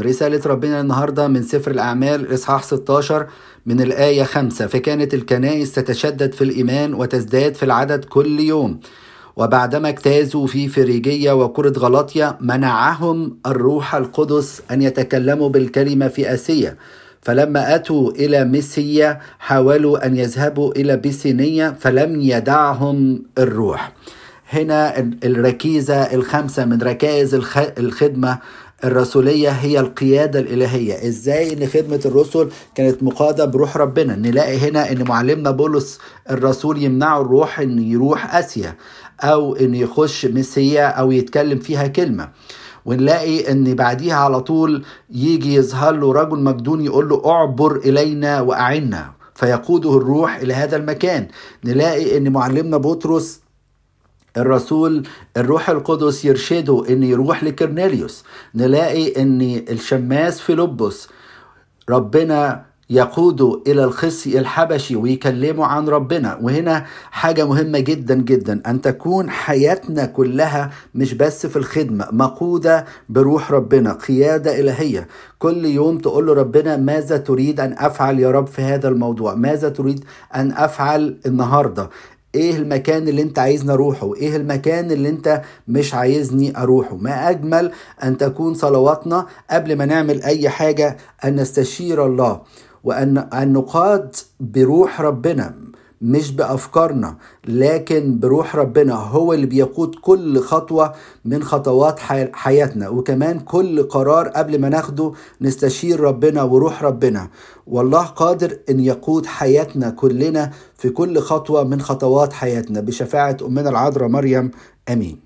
رسالة ربنا النهاردة من سفر الأعمال إصحاح 16 من الآية 5 فكانت الكنائس تتشدد في الإيمان وتزداد في العدد كل يوم. وبعدما اجتازوا في فريجية وكرة غلاطيا منعهم الروح القدس أن يتكلموا بالكلمة في آسيا فلما أتوا إلى ميسيا حاولوا أن يذهبوا إلى بيسينية فلم يدعهم الروح. هنا الركيزة الخمسة من ركائز الخدمة الرسولية هي القيادة الإلهية. إزاي؟ إن خدمة الرسل كانت مقادة بروح ربنا. نلاقي هنا إن معلمنا بولس الرسول يمنعه الروح إن يروح آسيا أو إن يخش مسيا أو يتكلم فيها كلمة. ونلاقي إن بعديها على طول يجي يظهر له رجل مجدون يقول له اعبر إلينا وأعنا. فيقوده الروح إلى هذا المكان. نلاقي إن معلمنا بطرس الرسول الروح القدس يرشده إن يروح لكرنيليوس نلاقي إن الشماس فيلبس ربنا يقوده إلى الخصي الحبشي ويكلمه عن ربنا. وهنا حاجة مهمة جدا جدا أن تكون حياتنا كلها مش بس في الخدمة مقودة بروح ربنا قيادة إلهية. كل يوم تقول له ربنا ماذا تريد أن أفعل يا رب في هذا الموضوع؟ ماذا تريد أن أفعل النهارده؟ إيه المكان اللي أنت عايزني أروحه؟ إيه المكان اللي أنت مش عايزني أروحه؟ ما أجمل أن تكون صلواتنا قبل ما نعمل أي حاجة أن نستشير الله وأن أن نقاد بروح ربنا. مش بأفكارنا لكن بروح ربنا هو اللي بيقود كل خطوة من خطوات حياتنا. وكمان كل قرار قبل ما ناخده نستشير ربنا وروح ربنا. والله قادر إن يقود حياتنا كلنا في كل خطوة من خطوات حياتنا. بشفاعة أمنا العذراء مريم آمين.